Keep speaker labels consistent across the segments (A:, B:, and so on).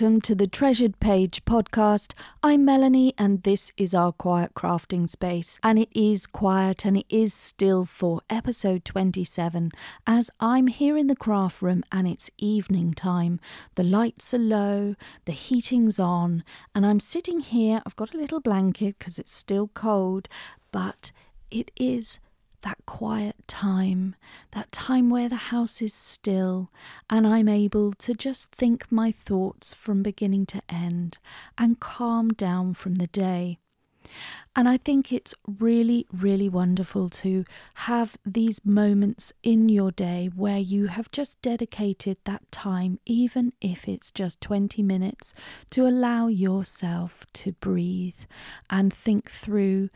A: Welcome to the Treasured Page podcast. I'm Melanie and this is our quiet crafting space. And it is quiet and it is still for episode 27 as I'm here in the craft room and it's evening time. The lights are low, the heating's on, and I'm sitting here. I've got a little blanket because it's still cold, but it is that quiet time, that time where the house is still and I'm able to just think my thoughts from beginning to end and calm down from the day. And I think it's really, really wonderful to have these moments in your day where you have just dedicated that time, even if it's just 20 minutes, to allow yourself to breathe and think through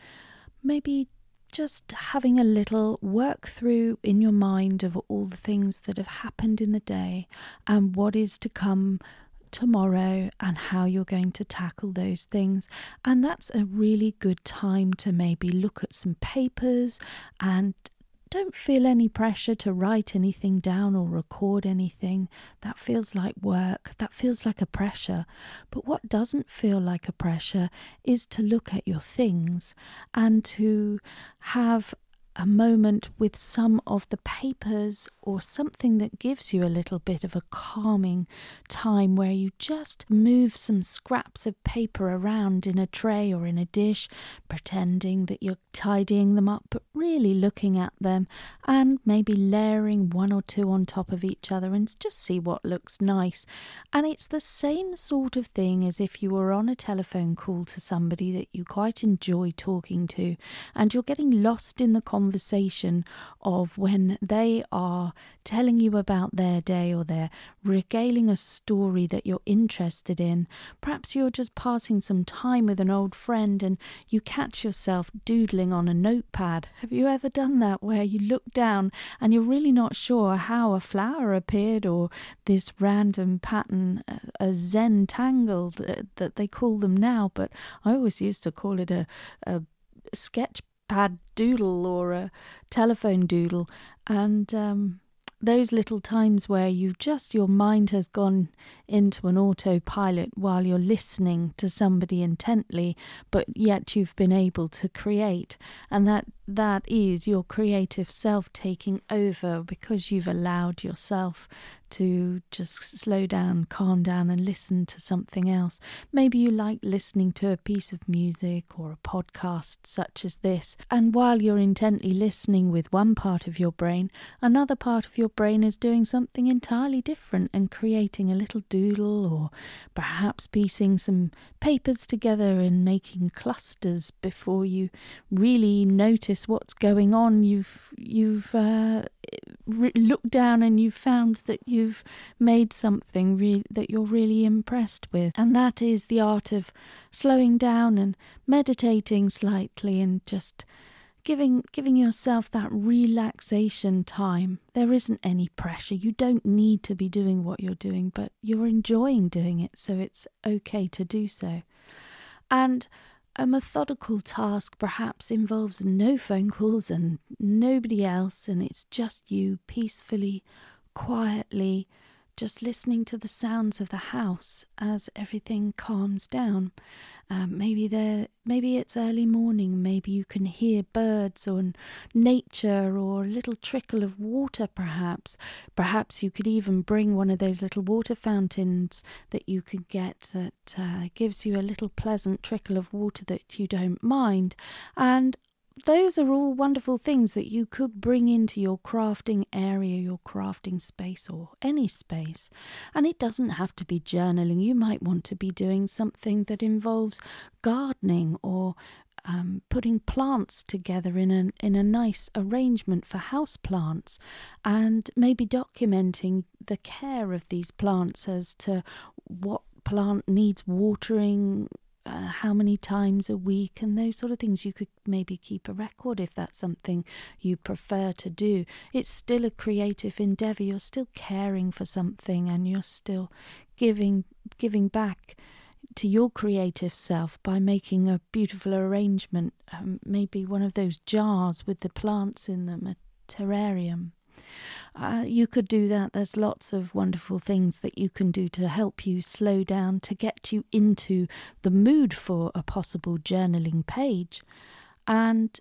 A: maybe just having a little work through in your mind of all the things that have happened in the day and what is to come tomorrow and how you're going to tackle those things. And that's a really good time to maybe look at some papers and don't feel any pressure to write anything down or record anything. That feels like work, that feels like a pressure. But what doesn't feel like a pressure is to look at your things and to have a moment with some of the papers or something that gives you a little bit of a calming time where you just move some scraps of paper around in a tray or in a dish, pretending that you're tidying them up, but really looking at them and maybe layering one or two on top of each other and just see what looks nice. And it's the same sort of thing as if you were on a telephone call to somebody that you quite enjoy talking to and you're getting lost in the conversation conversation of when they are telling you about their day or they're regaling a story that you're interested in. Perhaps you're just passing some time with an old friend and you catch yourself doodling on a notepad. Have you ever done that where you look down and you're really not sure how a flower appeared or this random pattern, a Zentangle that, that they call them now, but I always used to call it a, a sketch pad doodle or a telephone doodle, and um, those little times where you just your mind has gone into an autopilot while you're listening to somebody intently, but yet you've been able to create, and that that is your creative self taking over because you've allowed yourself to just slow down, calm down, and listen to something else. Maybe you like listening to a piece of music or a podcast such as this, and while you're intently listening with one part of your brain, another part of your brain is doing something entirely different and creating a little doodle or perhaps piecing some papers together and making clusters before you really notice what's going on. You've you've uh, looked down and you've found that you've made something re- that you're really impressed with, and that is the art of slowing down and meditating slightly and just giving giving yourself that relaxation time. There isn't any pressure. You don't need to be doing what you're doing but you're enjoying doing it so it's okay to do so. And a methodical task perhaps involves no phone calls and nobody else and it's just you peacefully quietly just listening to the sounds of the house as everything calms down. Um, maybe there, maybe it's early morning. Maybe you can hear birds or nature or a little trickle of water. Perhaps, perhaps you could even bring one of those little water fountains that you could get that uh, gives you a little pleasant trickle of water that you don't mind. And those are all wonderful things that you could bring into your crafting area, your crafting space, or any space. And it doesn't have to be journaling. You might want to be doing something that involves gardening or um, putting plants together in a in a nice arrangement for house plants, and maybe documenting the care of these plants as to what plant needs watering uh, how many times a week and those sort of things. You could maybe keep a record if that's something you prefer to do. It's still a creative endeavor. You're still caring for something and you're still giving giving back to your creative self by making a beautiful arrangement, um, maybe one of those jars with the plants in them, a terrarium. Uh, you could do that. There's lots of wonderful things that you can do to help you slow down, to get you into the mood for a possible journaling page. And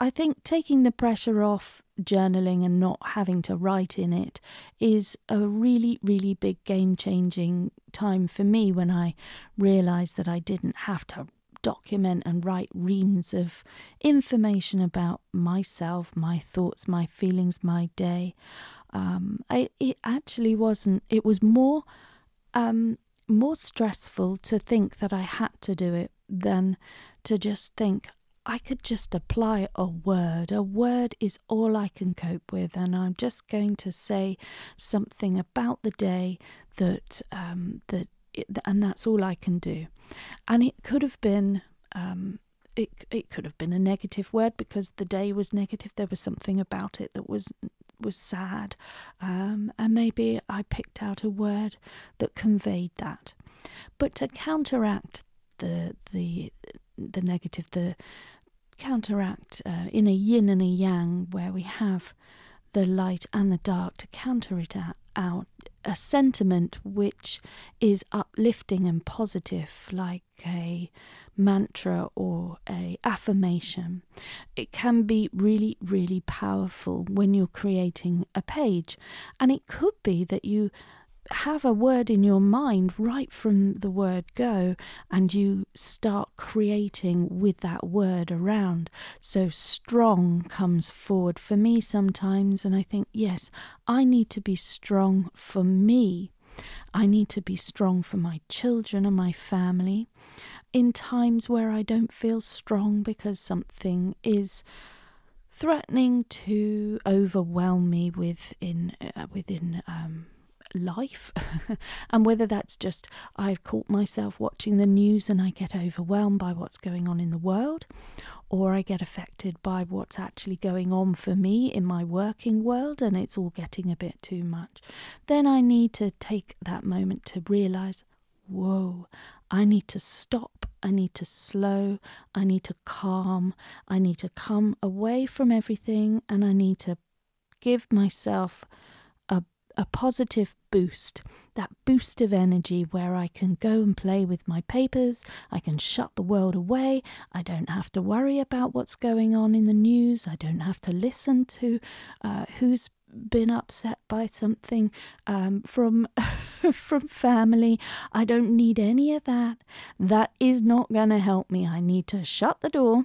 A: I think taking the pressure off journaling and not having to write in it is a really, really big game changing time for me when I realised that I didn't have to document and write reams of information about myself, my thoughts, my feelings, my day. Um, I, it actually wasn't. It was more, um, more stressful to think that I had to do it than to just think I could just apply a word. A word is all I can cope with, and I'm just going to say something about the day that um, that, and that's all I can do. And it could have been. Um, it it could have been a negative word because the day was negative. There was something about it that was was sad, um, and maybe I picked out a word that conveyed that. But to counteract the the the negative, the counteract uh, in a yin and a yang where we have the light and the dark to counter it out, a sentiment which is uplifting and positive like a mantra or a affirmation. It can be really really powerful when you're creating a page. And it could be that you have a word in your mind right from the word go and you start creating with that word around. So strong comes forward for me sometimes, and I think, yes, I need to be strong for me. I need to be strong for my children and my family in times where I don't feel strong because something is threatening to overwhelm me within uh, within um, life. and whether that's just I've caught myself watching the news and I get overwhelmed by what's going on in the world, or I get affected by what's actually going on for me in my working world and it's all getting a bit too much, then I need to take that moment to realize whoa, I need to stop. I need to slow. I need to calm. I need to come away from everything and I need to give myself a positive boost, that boost of energy where I can go and play with my papers, I can shut the world away, I don't have to worry about what's going on in the news, I don't have to listen to uh, who's been upset by something um, from from family. I don't need any of that. That is not going to help me. I need to shut the door.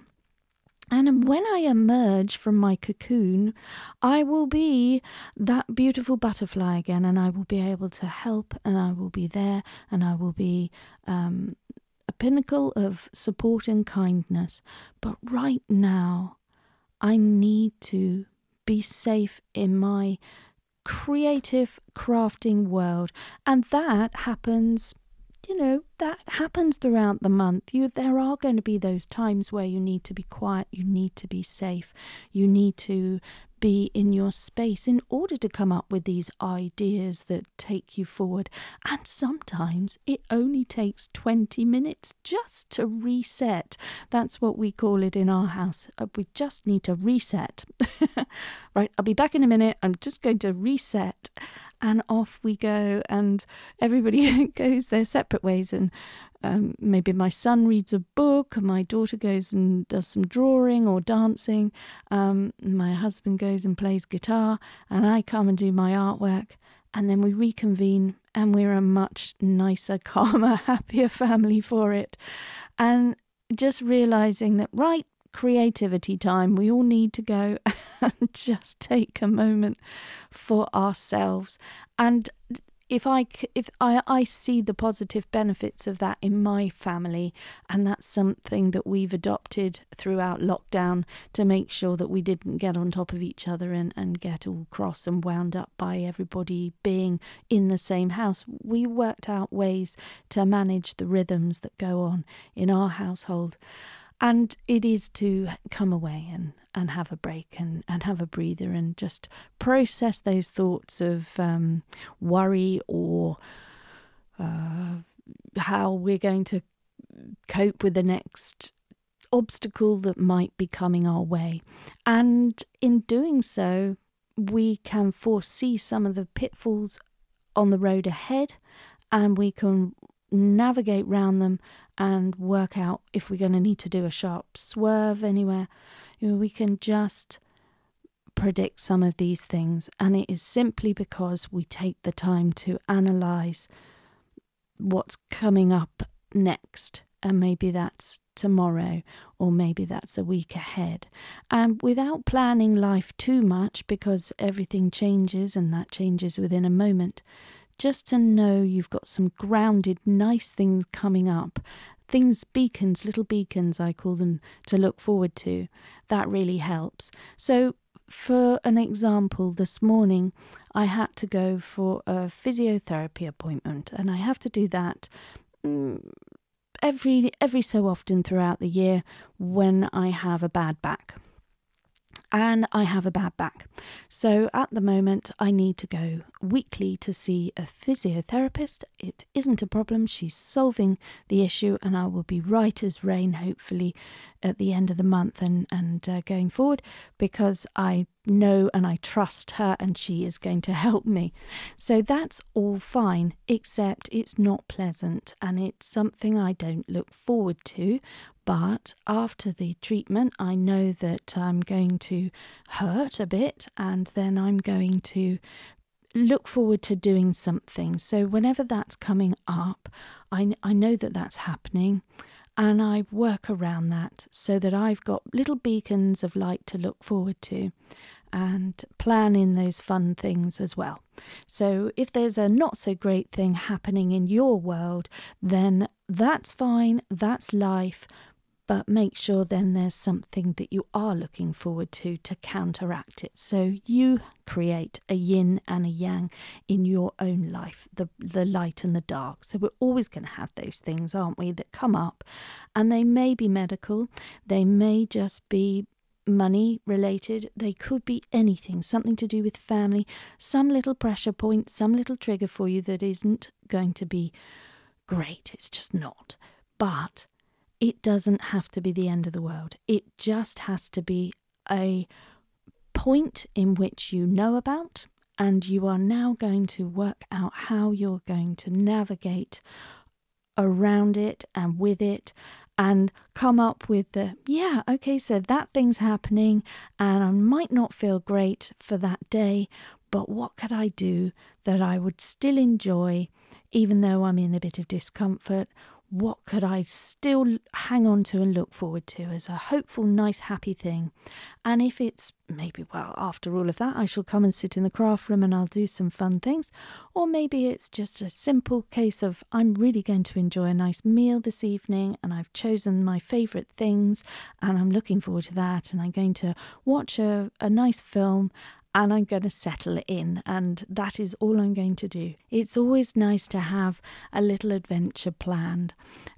A: And when I emerge from my cocoon, I will be that beautiful butterfly again, and I will be able to help, and I will be there, and I will be um, a pinnacle of support and kindness. But right now, I need to be safe in my creative crafting world, and that happens you know that happens throughout the month you there are going to be those times where you need to be quiet you need to be safe you need to be in your space in order to come up with these ideas that take you forward. And sometimes it only takes 20 minutes just to reset. That's what we call it in our house. Uh, we just need to reset. right, I'll be back in a minute. I'm just going to reset and off we go and everybody goes their separate ways. And um, maybe my son reads a book my daughter goes and does some drawing or dancing um, my husband goes and plays guitar and i come and do my artwork. And then we reconvene and we're a much nicer calmer happier family for it. And just realizing that right creativity time. We all need to go and just take a moment for ourselves. And if I if I I see the positive benefits of that in my family, and that's something that we've adopted throughout lockdown to make sure that we didn't get on top of each other and and get all cross and wound up by everybody being in the same house. We worked out ways to manage the rhythms that go on in our household and it is to come away and, and have a break and, and have a breather and just process those thoughts of um, worry or uh, how we're going to cope with the next obstacle that might be coming our way. And in doing so, we can foresee some of the pitfalls on the road ahead and we can navigate round them and work out if we're going to need to do a sharp swerve anywhere. You know, we can just predict some of these things, and it is simply because we take the time to analyze what's coming up next, and maybe that's tomorrow, or maybe that's a week ahead. And without planning life too much, because everything changes and that changes within a moment, just to know you've got some grounded, nice things coming up. Things, beacons, little beacons, I call them, to look forward to. That really helps. So, for an example, this morning I had to go for a physiotherapy appointment, and I have to do that mm, every every so often throughout the year when I have a bad back and I have a bad back. So at the moment, I need to go weekly to see a physiotherapist. It isn't a problem, she's solving the issue, and I will be right as rain, hopefully, at the end of the month and, and uh, going forward because I know and I trust her and she is going to help me. So that's all fine, except it's not pleasant and it's something I don't look forward to. But after the treatment, I know that I'm going to hurt a bit and then I'm going to look forward to doing something. So, whenever that's coming up, I, I know that that's happening and I work around that so that I've got little beacons of light to look forward to and plan in those fun things as well. So, if there's a not so great thing happening in your world, then that's fine, that's life, but make sure then there's something that you are looking forward to to counteract it. So you create a yin and a yang in your own life, the the light and the dark. So we're always going to have those things, aren't we, that come up, and they may be medical, they may just be money related, they could be anything, something to do with family, some little pressure point, some little trigger for you that isn't going to be great. It's just not. But it doesn't have to be the end of the world. It just has to be a point in which you know about, and you are now going to work out how you're going to navigate around it and with it and come up with the yeah okay so that thing's happening and i might not feel great for that day but what could i do that i would still enjoy even though i'm in a bit of discomfort what could I still hang on to and look forward to as a hopeful, nice, happy thing? And if it's maybe, well, after all of that, I shall come and sit in the craft room and I'll do some fun things. Or maybe it's just a simple case of I'm really going to enjoy a nice meal this evening and I've chosen my favourite things and I'm looking forward to that. And I'm going to watch a, a nice film and I'm going to settle in, and that is all I'm going to do. It's always nice to have a little adventure planned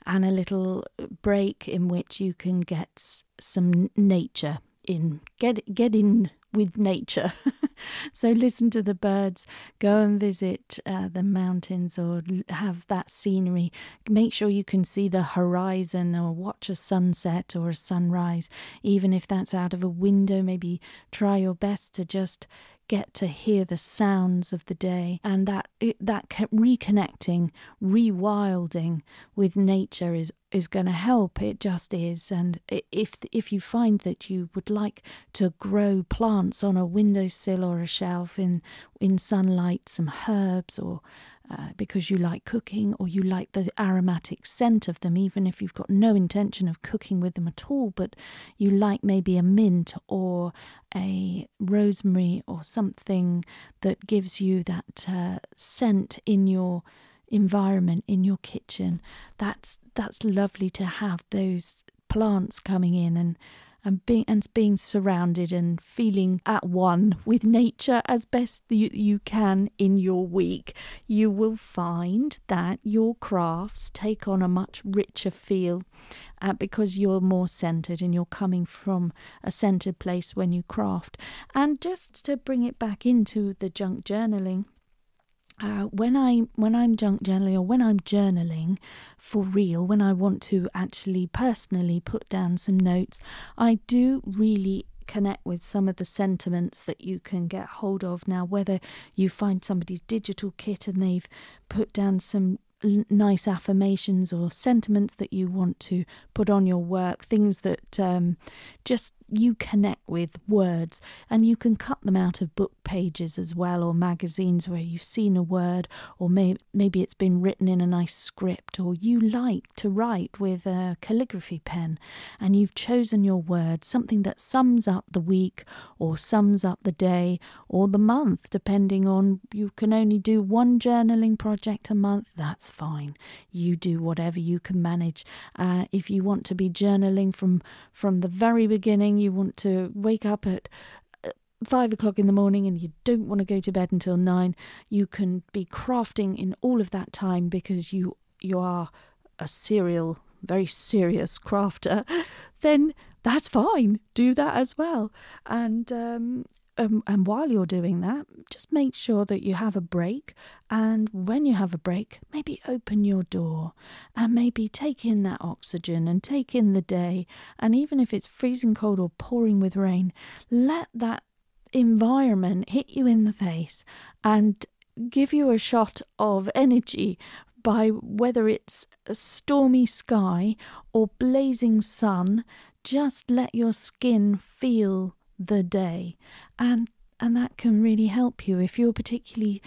A: and a little break in which you can get some nature in, get get in with nature. so listen to the birds, go and visit uh, the mountains or have that scenery. Make sure you can see the horizon or watch a sunset or a sunrise, even if that's out of a window. Maybe try your best to just get to hear the sounds of the day and that that reconnecting rewilding with nature is is going to help. It just is. And if if you find that you would like to grow plants on a windowsill or a shelf in in sunlight some herbs or uh, because you like cooking or you like the aromatic scent of them, even if you've got no intention of cooking with them at all, but you like maybe a mint or a rosemary or something that gives you that uh, scent in your environment in your kitchen that's that's lovely to have those plants coming in and and being and being surrounded and feeling at one with nature as best you, you can in your week, you will find that your crafts take on a much richer feel uh, because you're more centered and you're coming from a centered place when you craft. And just to bring it back into the junk journaling, uh, when I when I'm junk journaling or when I'm journaling for real, when I want to actually personally put down some notes, I do really connect with some of the sentiments that you can get hold of. Now, whether you find somebody's digital kit and they've put down some nice affirmations or sentiments that you want to put on your work, things that um, just you connect with words, and you can cut them out of book pages as well, or magazines where you've seen a word, or may- maybe it's been written in a nice script, or you like to write with a calligraphy pen, and you've chosen your word, something that sums up the week, or sums up the day, or the month, depending on you can only do one journaling project a month, that's fine. You do whatever you can manage. Uh, if you want to be journaling from from the very beginning, you want to wake up at uh, five o'clock in the morning and you don't want to go to bed until nine, you can be crafting in all of that time because you you are a serial, very serious crafter, then that's fine. Do that as well. And um, um, and while you're doing that, just make sure that you have a break. And when you have a break, maybe open your door and maybe take in that oxygen and take in the day. And even if it's freezing cold or pouring with rain, let that environment hit you in the face and give you a shot of energy by whether it's a stormy sky or blazing sun. Just let your skin feel the day and and that can really help you. If you're particularly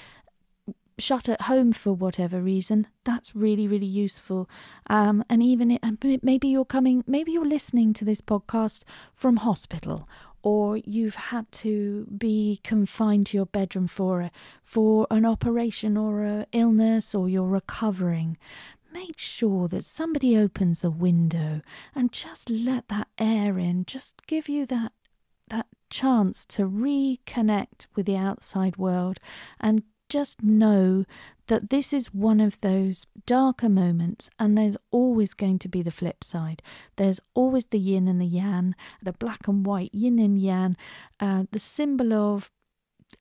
A: shut at home for whatever reason that's really really useful. Um, and even it, maybe you're coming maybe you're listening to this podcast from hospital or you've had to be confined to your bedroom for a, for an operation or a illness or you're recovering. Make sure that somebody opens the window and just let that air in just give you that that chance to reconnect with the outside world and just know that this is one of those darker moments, and there's always going to be the flip side. There's always the yin and the yang, the black and white yin and yang, uh, the symbol of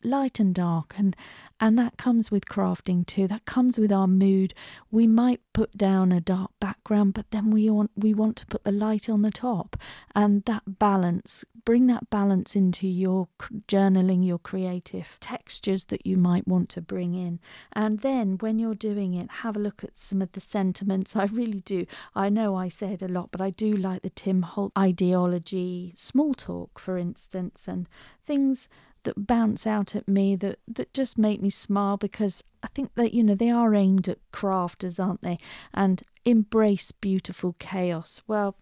A: light and dark and and that comes with crafting too. That comes with our mood. We might put down a dark background but then we want we want to put the light on the top. And that balance bring that balance into your journaling your creative textures that you might want to bring in. And then when you're doing it have a look at some of the sentiments. I really do. I know i said a lot but i do like the Tim Holtz idea-ology small talk for instance and things that bounce out at me that, that just make me smile because I think that, you know, they are aimed at crafters, aren't they? And embrace beautiful chaos. Well,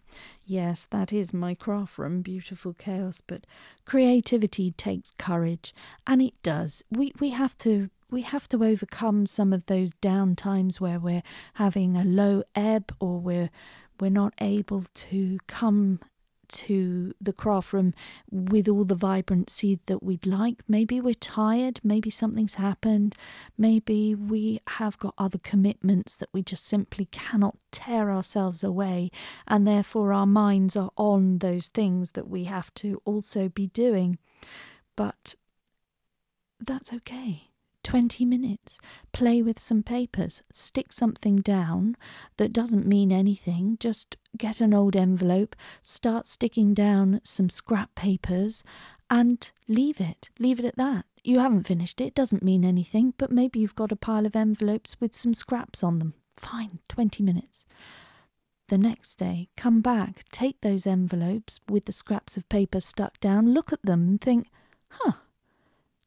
A: yes, that is my craft room, beautiful chaos, but creativity takes courage and it does. We we have to we have to overcome some of those down times where we're having a low ebb or we're we're not able to come to the craft room with all the vibrancy that we'd like. Maybe we're tired, maybe something's happened, maybe we have got other commitments that we just simply cannot tear ourselves away, and therefore our minds are on those things that we have to also be doing. But that's okay. 20 minutes, play with some papers, stick something down that doesn't mean anything, just get an old envelope, start sticking down some scrap papers, and leave it. Leave it at that. You haven't finished it, doesn't mean anything, but maybe you've got a pile of envelopes with some scraps on them. Fine, 20 minutes. The next day, come back, take those envelopes with the scraps of paper stuck down, look at them, and think, huh,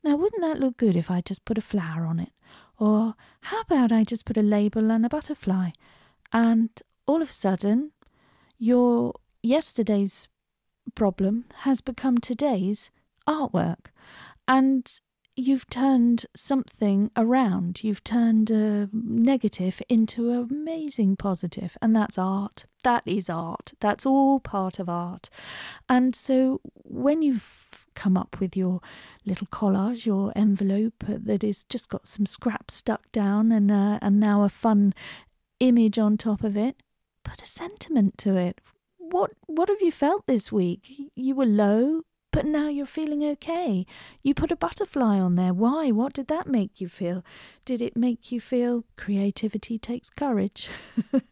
A: now, wouldn't that look good if I just put a flower on it? Or how about I just put a label and a butterfly? And all of a sudden, your yesterday's problem has become today's artwork. And you've turned something around. You've turned a negative into an amazing positive, and that's art. That is art. That's all part of art. And so when you've come up with your little collage, your envelope that is just got some scraps stuck down and uh, and now a fun image on top of it, put a sentiment to it. What what have you felt this week? You were low, but now you're feeling okay. You put a butterfly on there. Why? What did that make you feel? Did it make you feel creativity takes courage?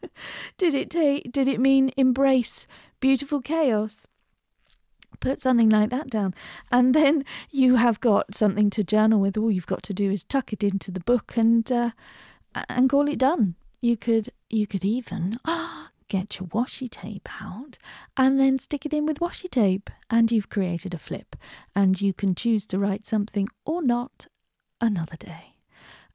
A: did it take did it mean embrace beautiful chaos? Put something like that down. And then you have got something to journal with. All you've got to do is tuck it into the book and uh, and call it done. You could you could even get your washi tape out and then stick it in with washi tape and you've created a flip and you can choose to write something or not another day.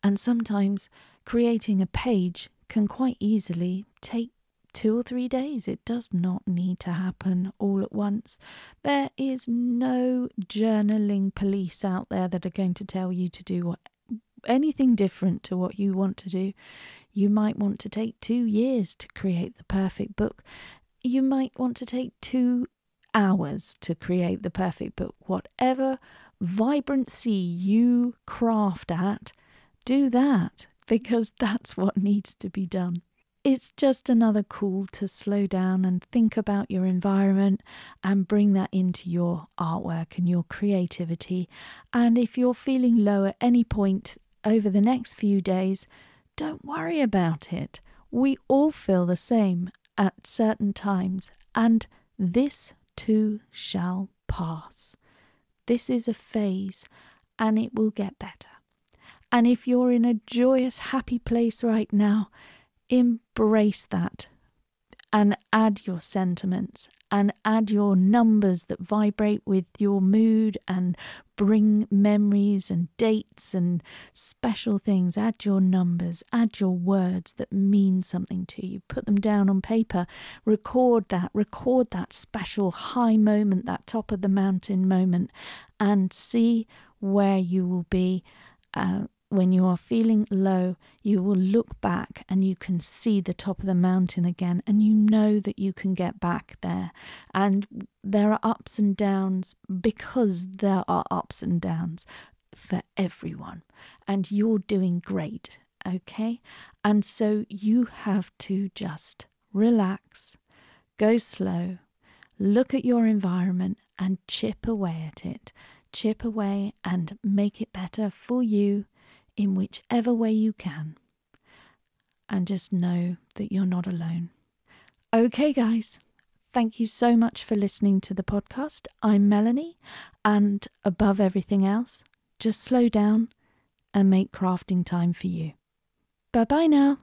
A: And sometimes creating a page can quite easily take two or three days. It does not need to happen all at once. There is no journaling police out there that are going to tell you to do anything different to what you want to do. You might want to take two years to create the perfect book. You might want to take two hours to create the perfect book. Whatever vibrancy you craft at, do that because that's what needs to be done. It's just another call to slow down and think about your environment and bring that into your artwork and your creativity. And if you're feeling low at any point over the next few days, don't worry about it. We all feel the same at certain times, and this too shall pass. This is a phase and it will get better. And if you're in a joyous, happy place right now, embrace that and add your sentiments and add your numbers that vibrate with your mood and bring memories and dates and special things. Add your numbers, add your words that mean something to you. Put them down on paper, record that, record that special high moment, that top of the mountain moment, and see where you will be. Uh, when you are feeling low, you will look back and you can see the top of the mountain again, and you know that you can get back there. And there are ups and downs because there are ups and downs for everyone, and you're doing great, okay? And so you have to just relax, go slow, look at your environment, and chip away at it. Chip away and make it better for you in whichever way you can. And just know that you're not alone. Okay, guys, thank you so much for listening to the podcast. I'm Melanie, and above everything else, just slow down and make crafting time for you. Bye bye now.